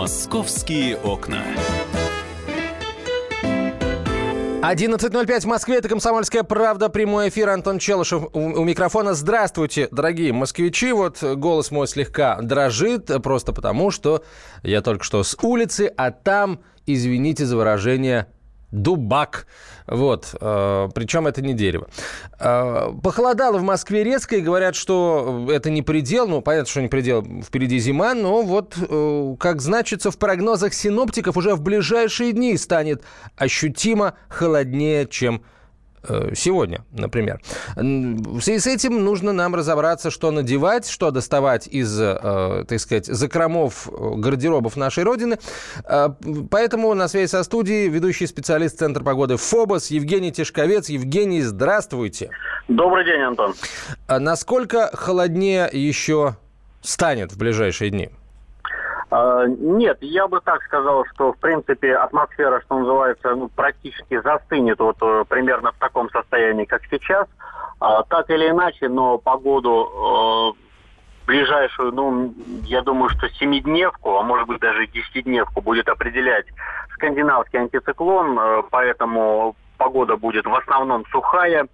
Московские окна. 11.05 в Москве. Это «Комсомольская правда». Прямой эфир. Антон Челышев у, у микрофона. Здравствуйте, дорогие москвичи. Вот голос мой слегка дрожит, просто потому, что я только что с улицы, а там, извините за выражение, дубак. Вот. Э, причем это не дерево. Э, похолодало в Москве резко, и говорят, что это не предел. Ну, понятно, что не предел, впереди зима, но вот, э, как значится в прогнозах синоптиков, уже в ближайшие дни станет ощутимо холоднее, чем сегодня, например. В связи с этим нужно нам разобраться, что надевать, что доставать из, э, так сказать, закромов э, гардеробов нашей Родины. Поэтому на связи со студией ведущий специалист Центра погоды ФОБОС Евгений Тишковец. Евгений, здравствуйте. Добрый день, Антон. Насколько холоднее еще станет в ближайшие дни? А, нет, я бы так сказал, что в принципе атмосфера, что называется, ну, практически застынет вот э, примерно в таком состоянии, как сейчас. А, так или иначе, но погоду э, ближайшую, ну, я думаю, что семидневку, а может быть даже десятидневку будет определять скандинавский антициклон, э, поэтому погода будет в основном сухая,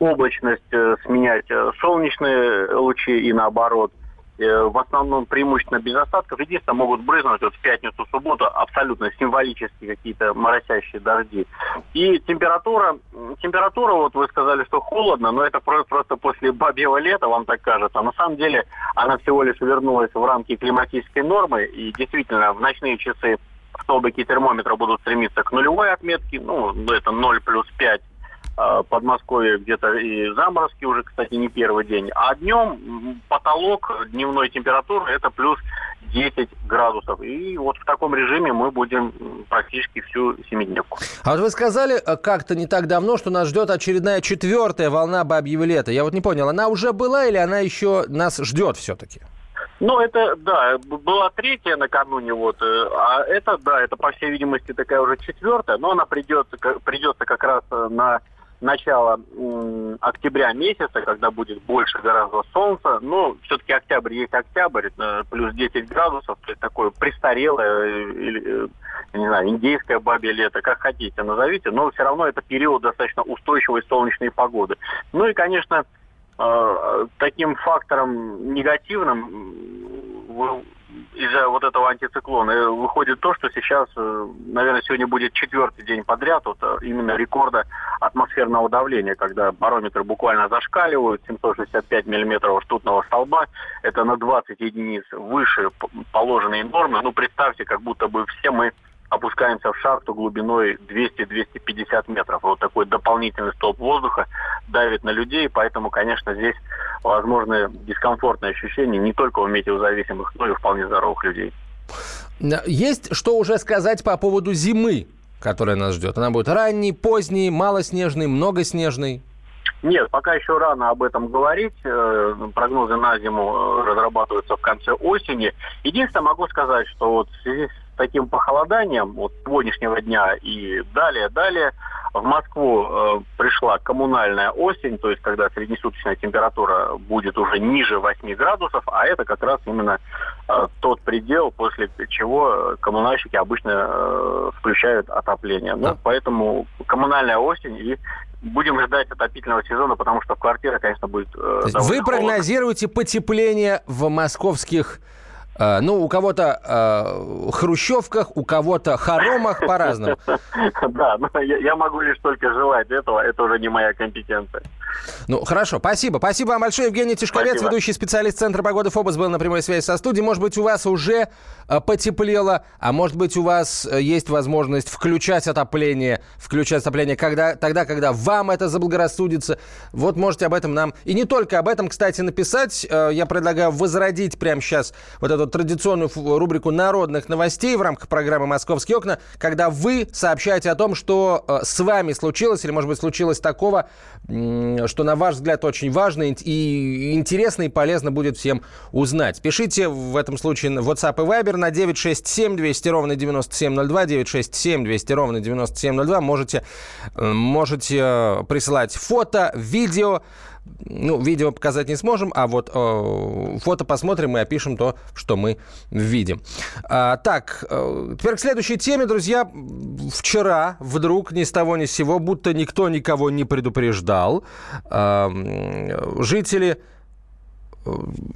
облачность сменять солнечные лучи и наоборот – в основном преимущественно без осадков. Единственное, могут брызнуть вот в пятницу, субботу абсолютно символические какие-то моросящие дожди. И температура, температура, вот вы сказали, что холодно, но это просто, после бабьего лета, вам так кажется. А на самом деле она всего лишь вернулась в рамки климатической нормы, и действительно в ночные часы столбики термометра будут стремиться к нулевой отметке, ну, это 0 плюс 5 а, Подмосковье где-то и заморозки уже, кстати, не первый день. А днем потолок дневной температуры это плюс 10 градусов. И вот в таком режиме мы будем практически всю семидневку. А вот вы сказали э, как-то не так давно, что нас ждет очередная четвертая волна бабьего лета. Я вот не понял, она уже была или она еще нас ждет все-таки? Ну, это, да, была третья накануне, вот, э, а это, да, это, по всей видимости, такая уже четвертая, но она придется, придется как раз э, на начала октября месяца, когда будет больше гораздо солнца. Ну, все-таки октябрь есть октябрь, плюс 10 градусов, то есть такое престарелое, э, или, э, не знаю, индейское бабье лето, как хотите назовите, но все равно это период достаточно устойчивой солнечной погоды. Ну и, конечно, э, таким фактором негативным из-за вот этого антициклона выходит то, что сейчас, э, наверное, сегодня будет четвертый день подряд вот э, именно рекорда атмосферного давления, когда барометры буквально зашкаливают, 765 миллиметров ртутного столба, это на 20 единиц выше положенной нормы. Ну, представьте, как будто бы все мы опускаемся в шахту глубиной 200-250 метров. Вот такой дополнительный столб воздуха давит на людей, поэтому, конечно, здесь возможны дискомфортные ощущения не только у метеозависимых, но и вполне здоровых людей. Есть что уже сказать по поводу зимы, которая нас ждет? Она будет ранней, поздней, малоснежной, многоснежной? Нет, пока еще рано об этом говорить. Э, прогнозы на зиму э, разрабатываются в конце осени. Единственное, могу сказать, что вот в связи с таким похолоданием вот сегодняшнего дня и далее, далее, в Москву э, пришла коммунальная осень, то есть когда среднесуточная температура будет уже ниже 8 градусов, а это как раз именно э, тот предел, после чего коммунальщики обычно э, включают отопление. Ну, да. поэтому коммунальная осень и будем ждать отопительного сезона, потому что в квартире, конечно, будет э, Вы прогнозируете потепление в московских ну, у кого-то э, хрущевках, у кого-то хоромах по-разному. Да, но я могу лишь только желать этого, это уже не моя компетенция. Ну, хорошо, спасибо. Спасибо вам большое. Евгений Тишковец, ведущий специалист Центра погоды ФОБОС, был на прямой связи со студией. Может быть, у вас уже э, потеплело, а может быть, у вас э, есть возможность включать отопление, включать отопление когда, тогда, когда вам это заблагорассудится. Вот можете об этом нам, и не только об этом, кстати, написать. Э, я предлагаю возродить прямо сейчас вот эту традиционную рубрику народных новостей в рамках программы «Московские окна», когда вы сообщаете о том, что с вами случилось или, может быть, случилось такого, что, на ваш взгляд, очень важно и интересно и полезно будет всем узнать. Пишите в этом случае в WhatsApp и Viber на 967 200 ровно 9702, 967 200 ровно 9702. Можете, э, можете присылать фото, видео, ну, видео показать не сможем, а вот э, фото посмотрим и опишем то, что мы видим. А, так, э, теперь к следующей теме, друзья. Вчера вдруг ни с того ни с сего, будто никто никого не предупреждал, э, жители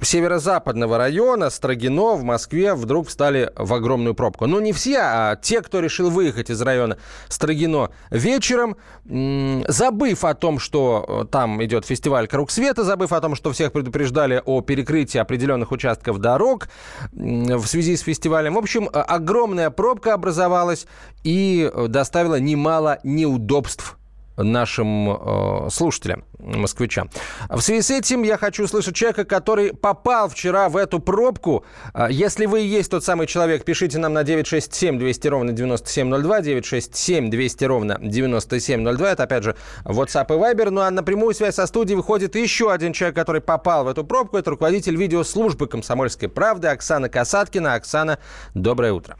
северо-западного района, Строгино, в Москве, вдруг встали в огромную пробку. Но не все, а те, кто решил выехать из района Строгино вечером, забыв о том, что э, там идет фестиваль «Круг света», забыв о том, что всех предупреждали о перекрытии определенных участков дорог в связи с фестивалем. В общем, огромная пробка образовалась и э, доставила немало неудобств нашим э, слушателям, москвичам. В связи с этим я хочу услышать человека, который попал вчера в эту пробку. Э, если вы и есть тот самый человек, пишите нам на 967 200 ровно 9702, 967 200 ровно 9702. Это, опять же, WhatsApp и Viber. Ну а на прямую связь со студией выходит еще один человек, который попал в эту пробку. Это руководитель видеослужбы «Комсомольской правды» Оксана Касаткина. Оксана, доброе утро.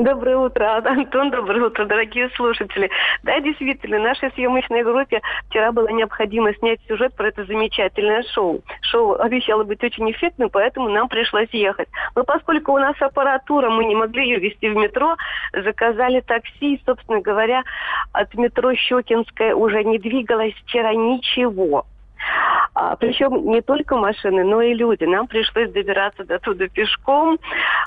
Доброе утро, Антон, доброе утро, дорогие слушатели. Да, действительно, нашей съемочной группе вчера было необходимо снять сюжет про это замечательное шоу. Шоу обещало быть очень эффектным, поэтому нам пришлось ехать. Но поскольку у нас аппаратура, мы не могли ее вести в метро, заказали такси, и, собственно говоря, от метро Щекинская уже не двигалось вчера ничего. А, причем не только машины, но и люди. Нам пришлось добираться до туда пешком.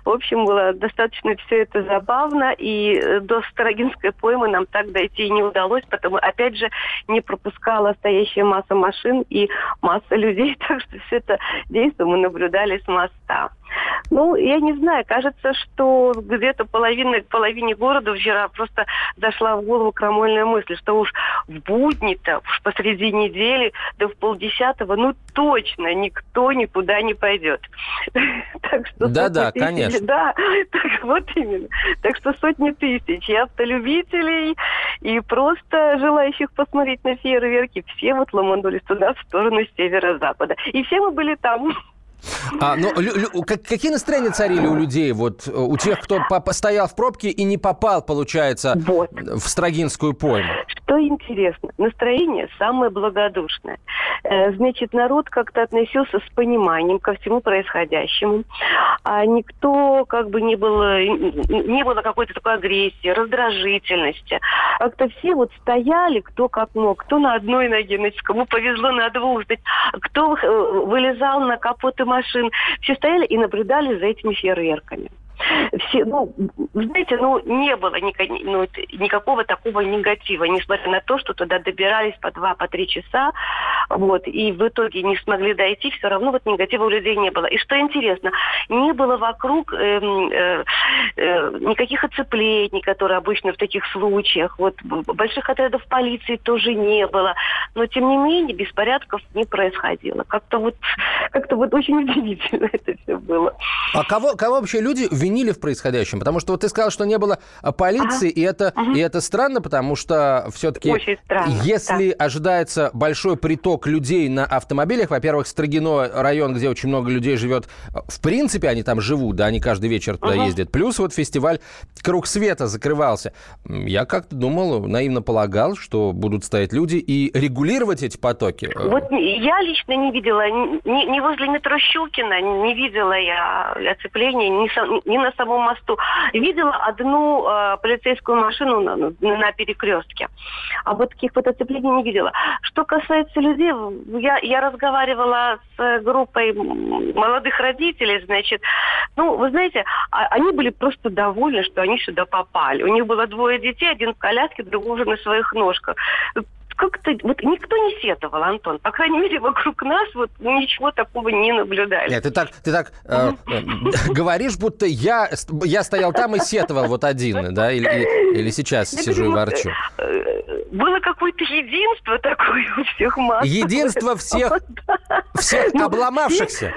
В общем, было достаточно все это забавно. И э, до Старогинской поймы нам так дойти не удалось, потому, опять же, не пропускала стоящая масса машин и масса людей. Так что все это действие мы наблюдали с моста. Ну, я не знаю, кажется, что где-то половина, половине города вчера просто зашла в голову крамольная мысль, что уж в будни-то, уж посреди недели, да в полдесятого, ну точно никто никуда не пойдет. Так что да-да, конечно. Да, так вот именно. Так что сотни тысяч и автолюбителей, и просто желающих посмотреть на фейерверки, все вот ломанулись туда, в сторону северо-запада. И все мы были там. А, но лю, лю, как, какие настроения царили у людей, вот у тех, кто постоял в пробке и не попал, получается, вот. в Строгинскую пойму? Что интересно, настроение самое благодушное. Э, значит, народ как-то относился с пониманием ко всему происходящему. А никто как бы не было, не было какой-то такой агрессии, раздражительности. Как-то все вот стояли, кто как мог, кто на одной ноге, значит, кому повезло на двух, кто э, вылезал на капоты машин. Все стояли и наблюдали за этими фейерверками все, ну, знаете, ну, не было ни, ну, никакого такого негатива, несмотря на то, что туда добирались по два, по три часа, вот, и в итоге не смогли дойти, все равно вот негатива у людей не было. И что интересно, не было вокруг э, э, э, никаких оцеплений, которые обычно в таких случаях, вот, больших отрядов полиции тоже не было, но, тем не менее, беспорядков не происходило. Как-то вот, как-то вот очень удивительно это все было. А кого, кого вообще люди винили в происходящем? Потому что вот ты сказал, что не было а, полиции, ага. и, это, ага. и это странно, потому что все-таки, если да. ожидается большой приток людей на автомобилях, во-первых, Строгино район, где очень много людей живет, в принципе, они там живут, да, они каждый вечер туда ага. ездят. Плюс вот фестиваль «Круг света» закрывался. Я как-то думал, наивно полагал, что будут стоять люди и регулировать эти потоки. Вот я лично не видела, ни, ни возле метро Щукина не видела я оцепления, ни, ни на самом мосту. Видела одну э, полицейскую машину на, на перекрестке. А вот таких вот оцеплений не видела. Что касается людей, я, я разговаривала с группой молодых родителей, значит, ну, вы знаете, а, они были просто довольны, что они сюда попали. У них было двое детей, один в коляске, другой уже на своих ножках как-то вот никто не сетовал, Антон. По крайней мере, вокруг нас вот ничего такого не наблюдали. Нет, ты так, ты так э, э, говоришь, будто я, я стоял там и сетовал вот один, да, или, или сейчас сижу и ворчу. Э, было какое-то единство такое у всех масс. Единство всех, всех ну, обломавшихся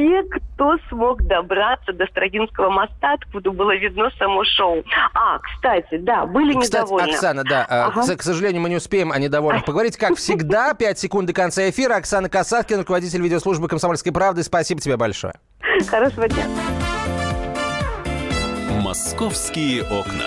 все, кто смог добраться до Строгинского моста, откуда было видно само шоу. А, кстати, да, были кстати, недовольны. Оксана, да, э, ага. к, к сожалению, мы не успеем о недовольных поговорить. Как всегда, 5 секунд до конца эфира. Оксана Касаткина, руководитель видеослужбы «Комсомольской правды». Спасибо тебе большое. Хорошего дня. «Московские окна».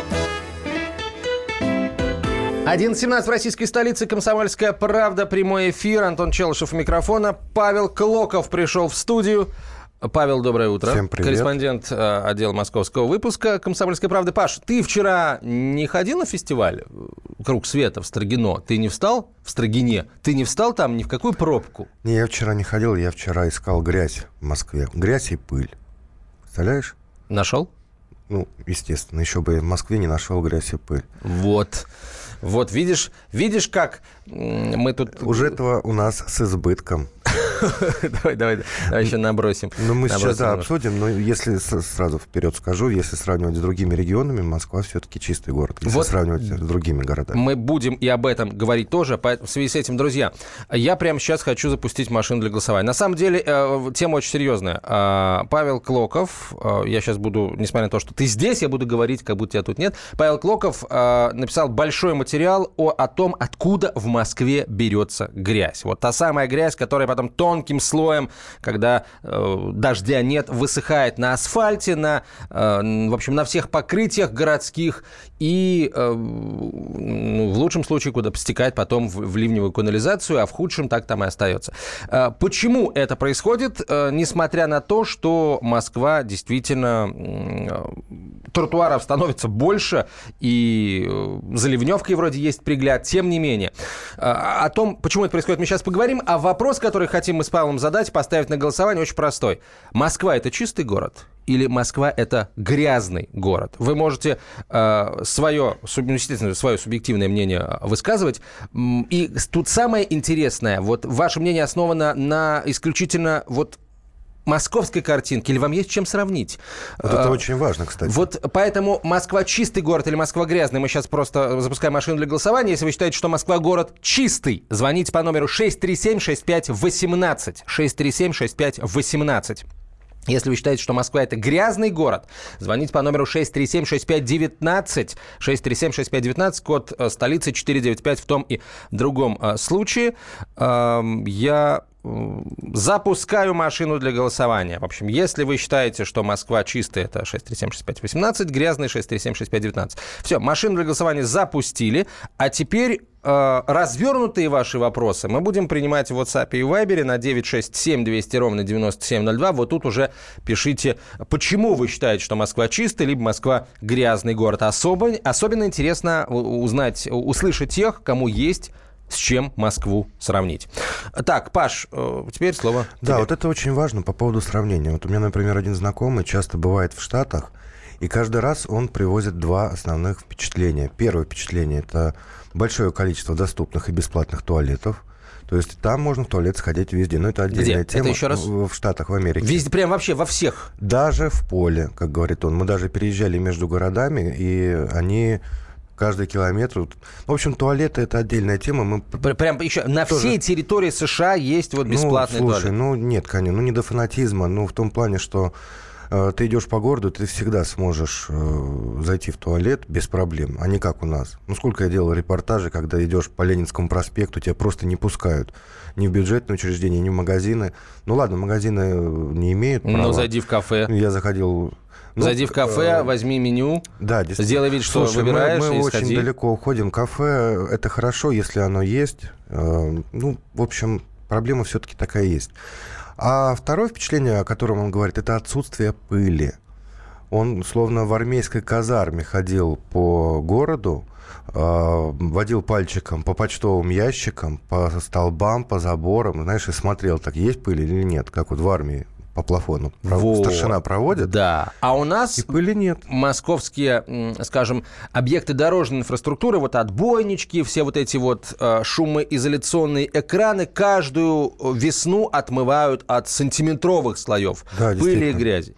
11.17 в российской столице. Комсомольская правда. Прямой эфир. Антон Челышев у микрофона. Павел Клоков пришел в студию. Павел, доброе утро. Всем привет. Корреспондент э, отдела московского выпуска «Комсомольской правды». Паш, ты вчера не ходил на фестиваль «Круг света» в Строгино? Ты не встал в Строгине? Ты не встал там ни в какую пробку? Не, я вчера не ходил, я вчера искал грязь в Москве. Грязь и пыль. Представляешь? Нашел? Ну, естественно, еще бы я в Москве не нашел грязь и пыль. Вот. Вот, видишь, видишь, как мы тут... Уже этого у нас с избытком. Давай, давай, давай еще набросим. Ну, мы сейчас Набросим да, немножко. обсудим, но если сразу вперед скажу, если сравнивать с другими регионами, Москва все-таки чистый город, если Вот. сравнивать с другими городами. Мы будем и об этом говорить тоже. Поэтому в связи с этим, друзья, я прямо сейчас хочу запустить машину для голосования. На самом деле, э, тема очень серьезная. А, Павел Клоков, э, я сейчас буду, несмотря на то, что ты здесь, я буду говорить, как будто тебя тут нет. Павел Клоков э, написал большой материал о, о том, откуда в Москве берется грязь. Вот та самая грязь, которая потом тонким слоем, когда э, дождя нет, высыхает на асфальте, на, э, в общем, на всех покрытиях городских и э, ну, в лучшем случае куда стекает потом в, ливневую канализацию, а в худшем так там и остается. Э, Почему это происходит, Э, несмотря на то, что Москва действительно тротуаров становится больше и э, вроде есть пригляд, тем не менее. О том, почему это происходит, мы сейчас поговорим, а вопрос, который хотим мы с Павлом задать, поставить на голосование, очень простой. Москва – это чистый город? Или Москва это грязный город? Вы можете э, свое, ну, естественно, свое субъективное мнение высказывать. М, И тут самое интересное, вот ваше мнение основано на исключительно вот московской картинке, или вам есть чем сравнить? Вот это Э, очень важно, кстати. вот поэтому Москва чистый город или Москва грязный. Мы сейчас просто запускаем машину для голосования. Если вы считаете, что Москва город чистый, звоните по номеру 637-6518. 637-6518. Если вы считаете, что Москва это грязный город, звоните по номеру 637-6519. 637-6519, код э, столицы 495 в том и другом э, случае. Эм, Я запускаю машину для голосования. В общем, если вы считаете, что Москва чистая, это 637-6518, грязный 637-6519. Все, машину для голосования запустили, а теперь э, развернутые ваши вопросы мы будем принимать в WhatsApp и Viber на 967 200 ровно 9702. Вот тут уже пишите, почему вы считаете, что Москва чистая, либо Москва грязный город. Особо, особенно интересно узнать, услышать тех, кому есть с чем Москву сравнить. Так, Паш, э, теперь слово Да, тебе. вот это очень важно по поводу сравнения. Вот у меня, например, один знакомый часто бывает в Штатах, и каждый раз он привозит два основных впечатления. Первое впечатление – это большое количество доступных и бесплатных туалетов. То есть там можно в туалет сходить везде. Но это отдельная Где? Это тема. еще раз? В, в Штатах, в Америке. Везде, прям вообще во всех. Даже в поле, как говорит он. Мы даже переезжали между городами, и они каждый километр... В общем, туалеты – это отдельная тема. Мы Пр- Прям еще на Тоже. всей территории США есть вот бесплатный ну, слушай, туалет. ну нет, конечно, ну не до фанатизма, ну в том плане, что э, ты идешь по городу, ты всегда сможешь э, зайти в туалет без проблем, а не как у нас. Ну сколько я делал репортажи, когда идешь по Ленинскому проспекту, тебя просто не пускают ни в бюджетные учреждения, ни в магазины. Ну ладно, магазины э, не имеют права. Ну, зайди в кафе. Я заходил... ну, Зайди в кафе, э, возьми меню. да. Сделай вид, что Слушай, мы- выбираешь, мы, и очень сходи. далеко уходим. Кафе – это хорошо, если оно есть. Э, Ну, в общем, проблема все-таки такая есть. А второе впечатление, о котором он говорит, это отсутствие пыли. Он словно в армейской казарме ходил по городу, э, водил пальчиком по почтовым ящикам, по столбам, по заборам, знаешь, и смотрел, так есть пыль или нет, как вот в армии по плафону. Вот. Старшина проводит, Да. А у нас и пыли нет. московские, скажем, объекты дорожной инфраструктуры, вот отбойнички, все вот эти вот э, шумоизоляционные экраны каждую весну отмывают от сантиметровых слоев Да, пыли и грязи.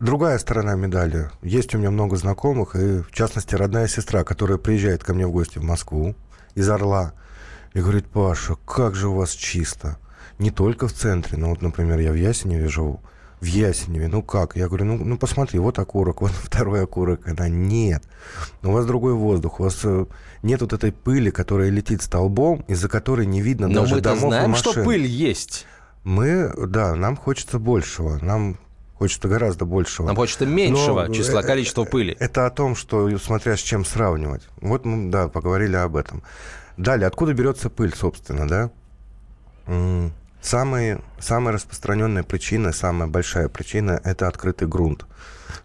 Другая сторона медали. Есть у меня много знакомых, и в частности родная сестра, которая приезжает ко мне в гости в Москву из Орла и говорит, Паша, как же у вас чисто. Не только в центре, но вот, например, я в Ясеневе живу. В Ясеневе, ну как? Я говорю, ну, ну посмотри, вот окурок, вот второй окурок. Она, нет. У вас другой воздух, у вас э, нет вот этой пыли, которая летит столбом, из-за которой не видно Но даже домов знаем, и машин. что пыль есть. Мы, да, нам хочется большего. Нам хочется гораздо большего. Нам хочется меньшего Но, числа, э, количества пыли. Это о том, что смотря с чем сравнивать. Вот мы, да, поговорили об этом. Далее, откуда берется пыль, собственно, да? Самые, самая распространенная причина, самая большая причина – это открытый грунт.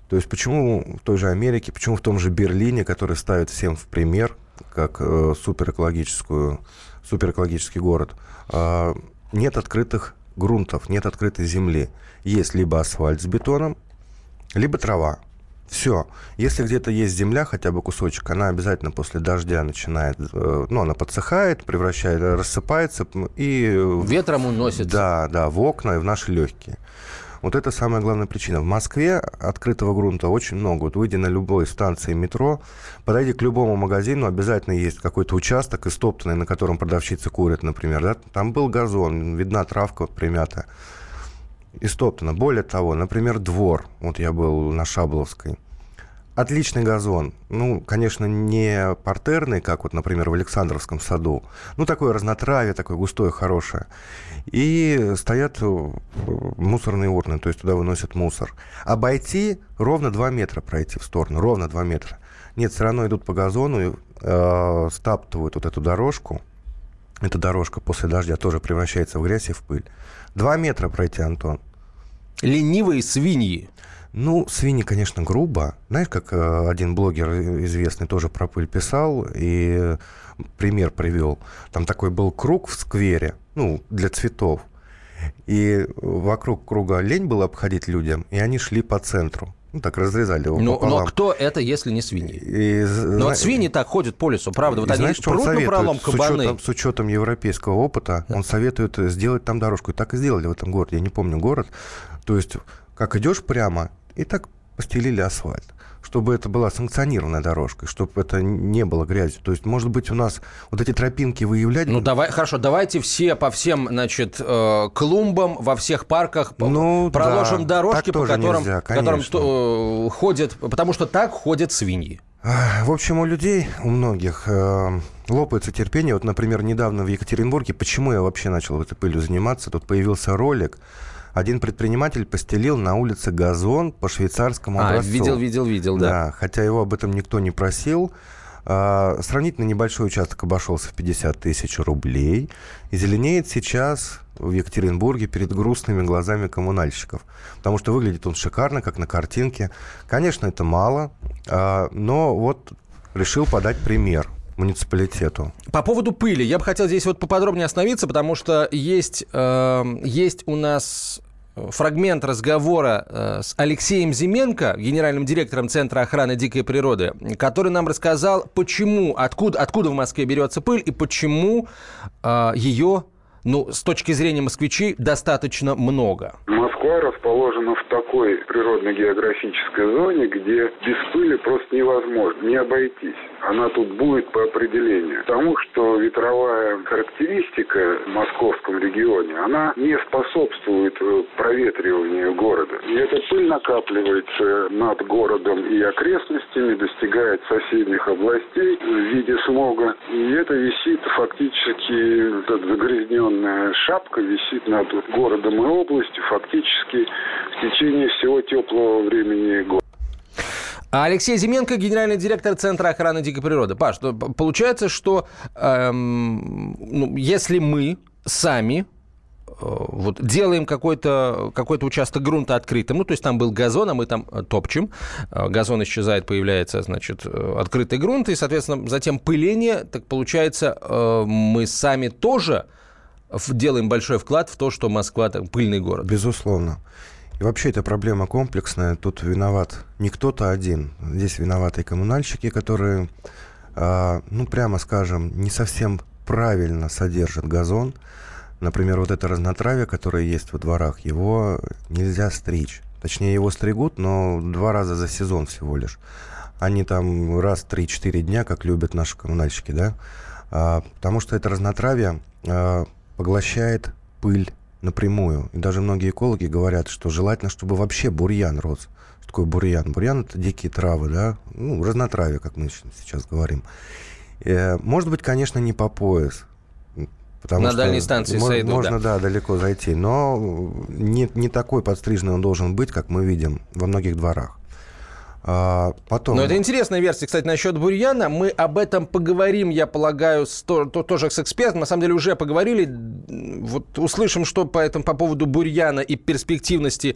То есть почему в той же Америке, почему в том же Берлине, который ставит всем в пример, как э, суперэкологическую, суперэкологический город, э, нет открытых грунтов, нет открытой земли. Есть либо асфальт с бетоном, либо трава. Все. Если где-то есть земля, хотя бы кусочек, она обязательно после дождя начинает, э, ну, она подсыхает, превращает, рассыпается м, и... э, Ветром уносит. Да, да, в окна и в наши легкие. Вот это самая главная причина. В Москве открытого грунта очень много. Вот выйдя на любой станции метро, подойди к любому магазину, обязательно есть какой-то участок истоптанный, на котором продавщицы курят, например. Да? Там был газон, видна травка примятая. Истоптано. Более того, например, двор. Вот я был на Шабловской. Отличный газон. Ну, конечно, не партерный, как вот, например, в Александровском саду. Ну, такое разнотравие, такое густое, хорошее. И стоят э, мусорные урны, то есть туда выносят мусор. Обойти ровно 2 метра пройти в сторону, ровно 2 метра. Нет, все равно идут по газону и э, стаптывают вот эту дорожку. Эта дорожка после дождя тоже превращается в грязь и в пыль. Два метра пройти, Антон. Ленивые свиньи. Ну, свиньи, конечно, грубо. Знаешь, как э, один блогер известный тоже про пыль писал и пример привел. Там такой был круг в сквере, ну, для цветов. И вокруг круга лень было обходить людям, и они шли по центру. Ну, так разрезали его Но, но пополам. кто это, если не свиньи? И, Ну, зна- вот свиньи так ходят по лесу, правда. Вот и они знаешь, что он на советует? пролом с, кабаны. учетом, с учетом европейского опыта, он советует сделать там дорожку. И так и сделали в этом городе. Я не помню город. То есть, как идешь прямо, и так постелили асфальт. Чтобы это была санкционированная дорожка, чтобы это не было грязью. То есть, может быть, у нас вот эти тропинки выявлять... Ну, давай, хорошо, давайте все по всем, значит, э, клумбам во всех парках Ну, проложим да, дорожки, по которым, нельзя, по которым э, ходят, потому что так ходят свиньи. Ах, В общем, у людей, у многих э, лопается терпение. Вот, например, недавно в Екатеринбурге, почему я вообще начал этой пылью заниматься, тут появился ролик. Один предприниматель постелил на улице газон по швейцарскому А, образцу. видел, видел, видел, да. Да, хотя его об этом никто не просил. А, сравнительно небольшой участок обошелся в 50 тысяч рублей. И зеленеет сейчас в Екатеринбурге перед грустными глазами коммунальщиков. Потому что выглядит он шикарно, как на картинке. Конечно, это мало, а, но вот решил подать пример муниципалитету. По поводу пыли, я бы хотел здесь вот поподробнее остановиться, потому что есть, э, есть у нас фрагмент разговора э, с Алексеем Зименко, генеральным директором Центра охраны дикой природы, который нам рассказал, почему, откуда, откуда в Москве берется пыль и почему э, ее, ну, с точки зрения москвичей, достаточно много. Расположена в такой природно-географической зоне, где без пыли просто невозможно, не обойтись. Она тут будет по определению. Потому что ветровая характеристика в московском регионе, она не способствует э, проветриванию города. И эта пыль накапливается над городом и окрестностями, достигает соседних областей в виде смога. И это висит фактически, эта загрязненная шапка висит над городом и областью фактически в течение всего теплого времени года. Алексей Зименко, генеральный директор Центра охраны дикой природы. Паш, ну, получается, что эм, ну, если мы сами э, вот делаем какой-то какой участок грунта открытым, ну, то есть там был газон, а мы там э, топчем, э, газон исчезает, появляется, значит, э, открытый грунт, и, соответственно, затем пыление, так получается, э, мы сами тоже делаем большой вклад в то, что Москва там, пыльный город. Безусловно. И вообще эта проблема комплексная. Тут виноват не кто-то один. Здесь виноваты коммунальщики, которые, а, ну, прямо скажем, не совсем правильно содержат газон. Например, вот это разнотравие, которое есть во дворах, его нельзя стричь. Точнее, его стригут, но два раза за сезон всего лишь. Они там раз в 3-4 дня, как любят наши коммунальщики, да? А, потому что это разнотравие а, поглощает пыль напрямую. И даже многие экологи говорят, что желательно, чтобы вообще бурьян рос. Что такое бурьян? Бурьян – это дикие травы, да? Ну, разнотравие, как мы сейчас говорим. Э, может быть, конечно, не по пояс. Потому на что дальней станции можно, сойдут, можно, да. да, далеко зайти. Но не, не такой подстриженный он должен быть, как мы видим во многих дворах. А, потом... Но это интересная версия, кстати, насчет бурьяна. Мы об этом поговорим, я полагаю, с, то, то, тоже с экспертом. На самом деле уже поговорили. Вот услышим, что по, этому, по поводу бурьяна и перспективности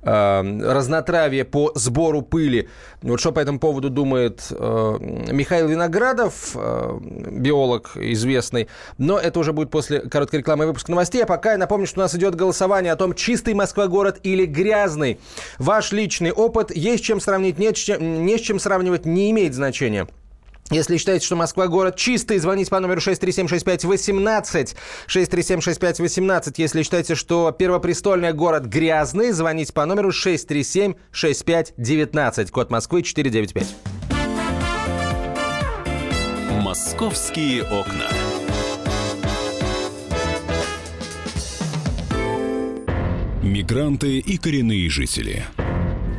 э, разнотравия по сбору пыли. Вот что по этому поводу думает э, Михаил Виноградов, э, биолог известный. Но это уже будет после короткой рекламы выпуска новостей. А пока я напомню, что у нас идет голосование о том, чистый Москва город или грязный. Ваш личный опыт. Есть чем сравнить, нет не, не с чем сравнивать, не имеет значения. Если считаете, что Москва город чистый, звоните по номеру 6376518. 6376518. Если считаете, что Первопрестольный город грязный, звоните по номеру 6376519. Код Москвы 495. Московские окна. Мигранты и коренные жители –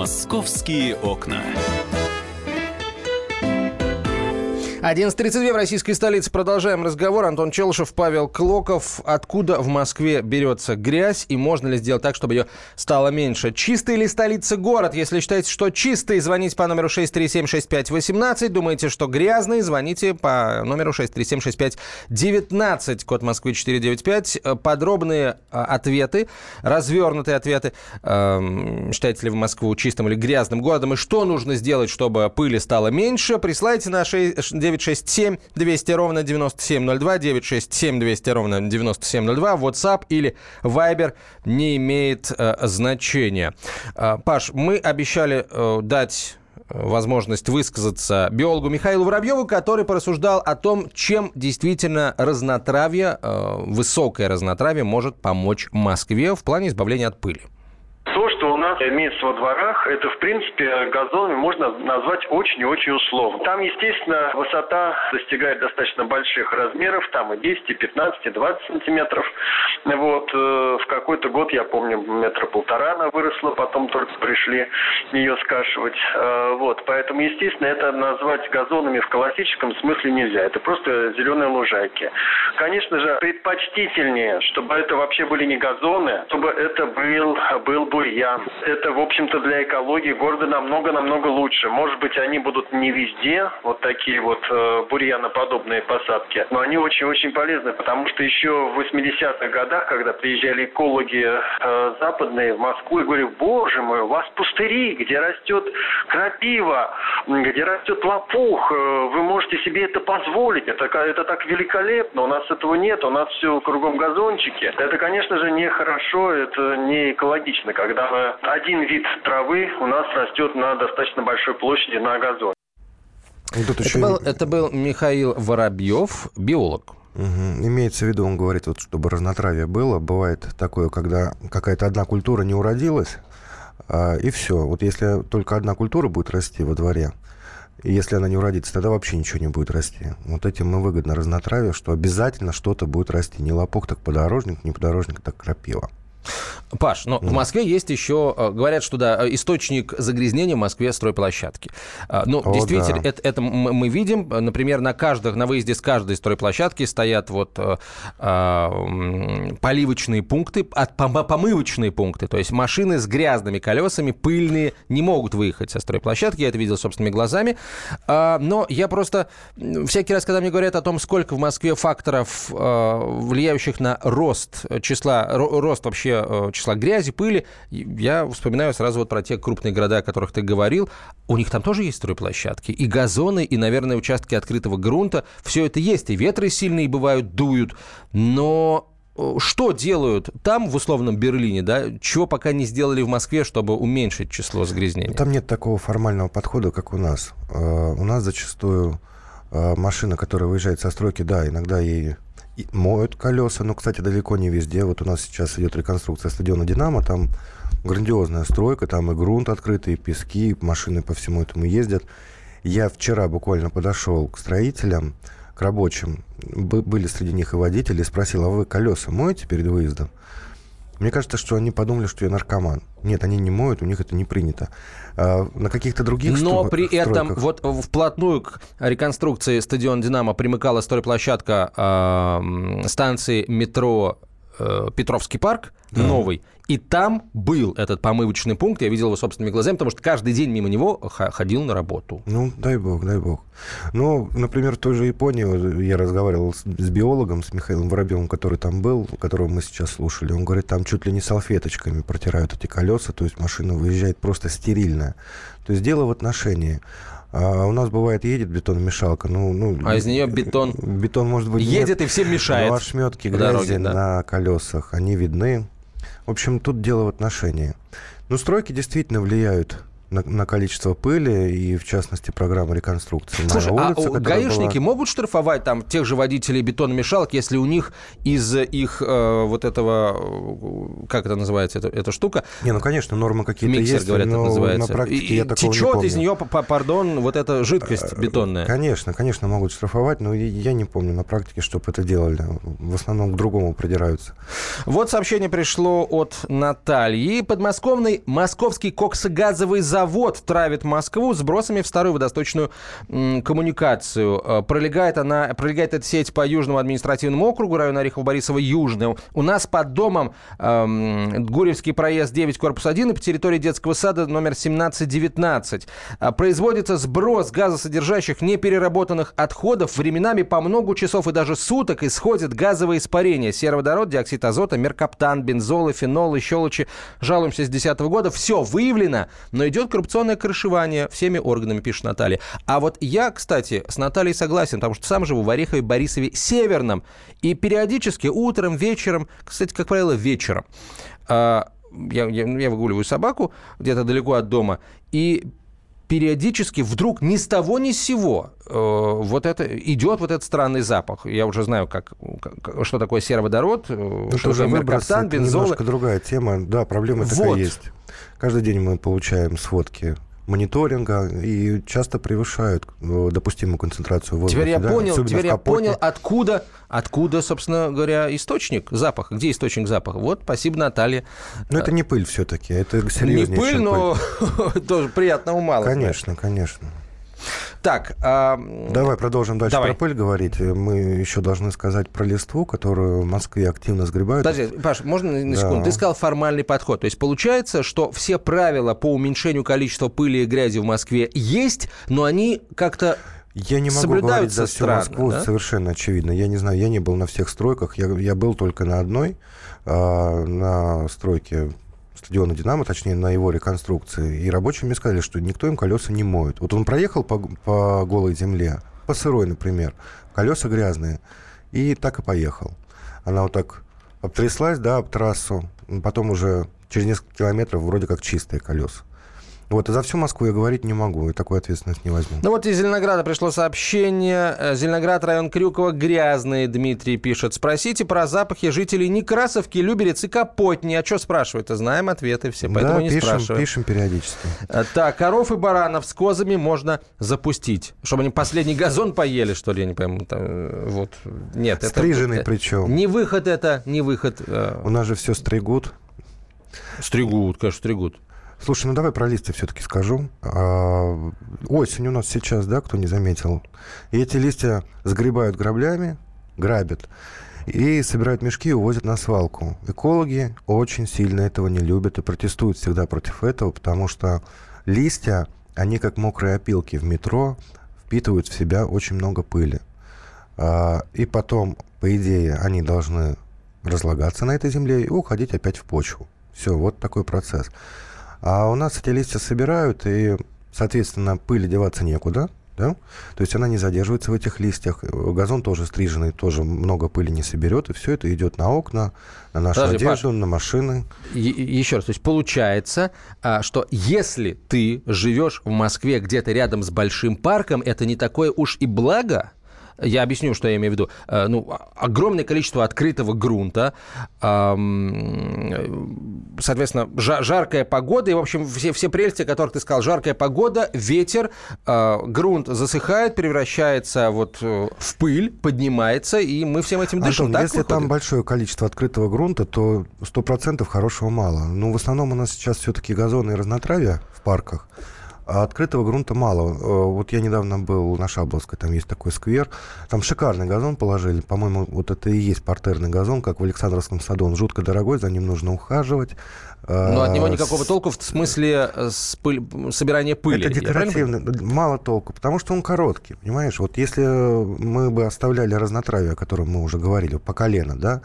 «Московские окна». 11.32 в российской столице. Продолжаем разговор. Антон Челышев, Павел Клоков. Откуда в Москве берется грязь и можно ли сделать так, чтобы ее стало меньше? Чистый ли столица город? Если считаете, что чистый, звоните по номеру 6376518. Думаете, что грязный, звоните по номеру 6376519. Код Москвы 495. Подробные а, ответы, развернутые ответы. Эм, считаете ли вы Москву чистым или грязным городом? И что нужно сделать, чтобы пыли стало меньше? Присылайте на 6 967 200 ровно 9702, 967 200 ровно 9702, WhatsApp или Viber не имеет э, значения. Э, Паш, мы обещали э, дать э, возможность высказаться биологу Михаилу Воробьеву, который порассуждал о том, чем действительно разнотравье, э, высокое разнотравье может помочь Москве в плане избавления от пыли. То, что имеется во дворах, это, в принципе, газонами можно назвать очень и очень условно. Там, естественно, высота достигает достаточно больших размеров, там и 10, и 15, и 20 сантиметров. Вот, э, в какой-то год, я помню, метра полтора она выросла, потом только пришли ее скашивать. Э, вот, поэтому, естественно, это назвать газонами в классическом смысле нельзя. Это просто зеленые лужайки. Конечно же, предпочтительнее, чтобы это вообще были не газоны, чтобы это был, был бурьян. Это, в общем-то, для экологии города намного-намного лучше. Может быть, они будут не везде, вот такие вот э, бурьяноподобные посадки, но они очень-очень полезны, потому что еще в 80-х годах, когда приезжали экологи э, западные в Москву и говорили, боже мой, у вас пустыри, где растет крапива, где растет лопух, э, вы можете себе это позволить, это, это так великолепно, у нас этого нет, у нас все кругом газончики. Это, конечно же, нехорошо, это не экологично, когда один вид травы у нас растет на достаточно большой площади на газоне. Это, еще... был, это был Михаил Воробьев, биолог. Угу. Имеется в виду, он говорит, вот, чтобы разнотравие было. Бывает такое, когда какая-то одна культура не уродилась, а, и все. Вот если только одна культура будет расти во дворе, и если она не уродится, тогда вообще ничего не будет расти. Вот этим мы выгодно разнотравие, что обязательно что-то будет расти. Не лопух, так подорожник, не подорожник, так крапива. Паш, но в Москве есть еще, э, говорят, что да, источник загрязнения в Москве стройплощадки. А, ну, О, действительно, да. это, это мы видим. Например, на каждых, на выезде с каждой стройплощадки стоят вот э, э, поливочные пункты, от, помывочные пункты. То есть машины с грязными колесами, пыльные, не могут выехать со стройплощадки. Я это видел собственными глазами. А, но я просто всякий раз, когда мне говорят о том, сколько в Москве факторов, влияющих на рост числа, рост вообще вообще э, числа грязи, пыли, я вспоминаю сразу вот про те крупные города, о которых ты говорил. У них там тоже есть стройплощадки, и газоны, и, наверное, участки открытого грунта. Все это есть, и ветры сильные бывают, дуют. Но э, что делают там, в условном Берлине, да, чего пока не сделали в Москве, чтобы уменьшить число загрязнений? Там нет такого формального подхода, как у нас. Э, у нас зачастую машина, которая выезжает со стройки, да, иногда ей моют колеса, но, кстати, далеко не везде. Вот у нас сейчас идет реконструкция стадиона «Динамо», там грандиозная стройка, там и грунт открытый, и пески, машины по всему этому ездят. Я вчера буквально подошел к строителям, к рабочим, были среди них и водители, и спросил, а вы колеса моете перед выездом? Мне кажется, что они подумали, что я наркоман. Нет, они не моют, у них это не принято. А, на каких-то других Но при стройках... этом вот вплотную к реконструкции стадиона «Динамо» примыкала стройплощадка э, станции метро э, Петровский парк, да. новый. И там был этот помывочный пункт, я видел его собственными глазами, потому что каждый день мимо него ходил на работу. Ну, дай бог, дай бог. Ну, например, в той же Японии я разговаривал с, с биологом, с Михаилом Воробьевым, который там был, которого мы сейчас слушали. Он говорит, там чуть ли не салфеточками протирают эти колеса, то есть машина выезжает просто стерильная. То есть дело в отношении. А у нас бывает едет бетономешалка, ну, ну а из нее бетон бетон может быть едет нет, и всем мешает. Но ошметки грязи дороге, да? на колесах, они видны. В общем, тут дело в отношении. Но стройки действительно влияют на, на количество пыли и, в частности, программа реконструкции. Слушай, на улице, а гаишники была... могут штрафовать там тех же водителей бетономешалок, если у них из их э, вот этого, как это называется, это, эта штука? Не, ну, конечно, нормы какие-то Миксер, есть, говорят, но это называется. на практике и, я такого течет не помню. из нее, пардон, вот эта жидкость э, бетонная. Конечно, конечно, могут штрафовать, но я не помню на практике, чтобы это делали. В основном к другому придираются. Вот сообщение пришло от Натальи. Подмосковный московский коксогазовый завод травит Москву сбросами в старую водосточную м, коммуникацию. Э, пролегает она, пролегает эта сеть по Южному административному округу, района Орехово-Борисова, Южный. У нас под домом эм, Гурьевский проезд 9, корпус 1 и по территории детского сада номер 1719. Э, производится сброс газосодержащих непереработанных отходов. Временами по много часов и даже суток исходит газовое испарение. Сероводород, диоксид азота, меркаптан, бензолы, фенолы, щелочи. Жалуемся с 2010 года. Все выявлено, но идет коррупционное крышевание всеми органами, пишет Наталья. А вот я, кстати, с Натальей согласен, потому что сам живу в Орехове, Борисове, Северном. И периодически утром, вечером, кстати, как правило, вечером, а, я, я, я выгуливаю собаку где-то далеко от дома, и периодически вдруг ни с того ни с сего э, вот это идет вот этот странный запах. Я уже знаю, как, как что такое сероводород, э, ну, что такое меркаптан, бензолы. Немножко другая тема. Да, проблема вот. такая есть. Каждый день мы получаем сводки мониторинга и часто превышают э, допустимую концентрацию воздуха. Теперь я да, понял, теперь я понял, откуда, откуда, собственно говоря, источник запаха. Где источник запаха? Вот, спасибо, Наталья. Но это не пыль все-таки, это серьезнее, Не пыль, но тоже приятного мало. Конечно, конечно. Так, а... давай продолжим дальше давай. про пыль говорить. Мы еще должны сказать про листву, которую в Москве активно сгребают. Подожди, Паш, можно на секунду? Да. Ты сказал формальный подход. То есть получается, что все правила по уменьшению количества пыли и грязи в Москве есть, но они как-то я не могу говорить за всю странно, Москву, да? совершенно очевидно. Я не знаю, я не был на всех стройках, я, я был только на одной, а, на стройке стадиона «Динамо», точнее, на его реконструкции. И рабочие мне сказали, что никто им колеса не моет. Вот он проехал по, по голой земле, по сырой, например, колеса грязные, и так и поехал. Она вот так обтряслась, да, об трассу, потом уже через несколько километров вроде как чистые колеса. Вот, и за всю Москву я говорить не могу, и такую ответственность не возьму. Ну вот из Зеленограда пришло сообщение. Зеленоград, район Крюкова, грязный, Дмитрий пишет. Спросите про запахи жителей Некрасовки, Люберец и Капотни. А что спрашивают? Знаем ответы все, поэтому да, не пишем, спрашиваем. пишем периодически. Так, коров и баранов с козами можно запустить. Чтобы они последний газон поели, что ли, я не пойму. Там, вот, нет. Стриженный это, причем. Не выход это, не выход. У нас же все стригут. Стригут, конечно, стригут. Слушай, ну давай про листья все-таки скажу. А, осень у нас сейчас, да, кто не заметил. И эти листья сгребают граблями, грабят, и собирают мешки и увозят на свалку. Экологи очень сильно этого не любят и протестуют всегда против этого, потому что листья, они как мокрые опилки в метро, впитывают в себя очень много пыли. А, и потом, по идее, они должны разлагаться на этой земле и уходить опять в почву. Все, вот такой процесс. А у нас эти листья собирают, и, соответственно, пыли деваться некуда, да? То есть она не задерживается в этих листьях. Газон тоже стриженный, тоже много пыли не соберет, и все это идет на окна, на нашу Подожди, одежду, Паш, на машины. Еще раз, то есть получается, а, что если ты живешь в Москве где-то рядом с большим парком, это не такое уж и благо, я объясню, что я имею в виду. Э, ну, огромное количество открытого грунта, соответственно, жаркая погода, и, в общем, все, все прелести, о которых ты сказал, жаркая погода, ветер, э, грунт засыхает, превращается вот э, в пыль, поднимается, и мы всем этим дышим. Антон, если выходит? там большое количество открытого грунта, то 100% хорошего мало. Ну, в основном у нас сейчас все-таки газоны и разнотравья в парках. А открытого грунта мало. Э, вот я недавно был на Шабловской, там есть такой сквер. Там шикарный газон положили. По-моему, вот это и есть партерный газон, как в Александровском саду. Он жутко дорогой, за ним нужно ухаживать. Но от него а, никакого толку в смысле э, с пыль, собирания пыли. Это декоративно, мало толку, потому что он короткий, понимаешь? Вот если мы бы оставляли разнотравие, о котором мы уже говорили, по колено, да,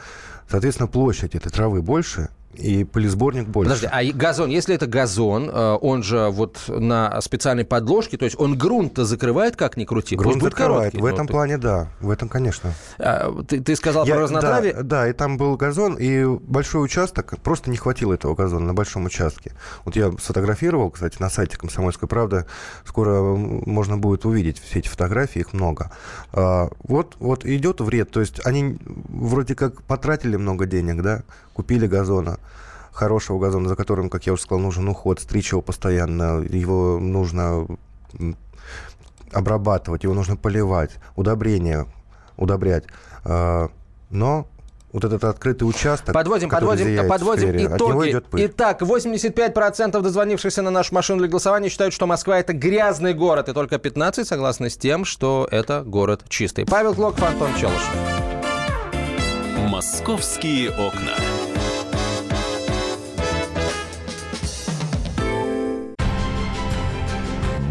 соответственно, площадь этой травы больше, и пылесборник больше. Подожди, а газон, если это газон, э, он же вот на специальной подложке, то есть он грунт-то закрывает, как ни крути? Грунт закрывает, в этом плане да, в этом, конечно. А, ты, ты сказал Я, про разнотравие? Да, да, и там был газон, и большой участок, просто не хватило этого газона на большом участке. Вот я сфотографировал, кстати, на сайте «Комсомольской правды», скоро можно будет увидеть все эти фотографии, их много. А, вот, вот идет вред, то есть они вроде как потратили много денег, да, купили газона, хорошего газона, за которым, как я уже сказал, нужен уход, стричь его постоянно, его нужно обрабатывать, его нужно поливать, удобрения удобрять. А, но вот этот открытый участок, Подводим, подводим, подводим сфере, итоги. Итак, 85% дозвонившихся на нашу машину для голосования считают, что Москва это грязный город, и только 15 согласны с тем, что это город чистый. Павел Глок, Антон Челышев. Московские окна.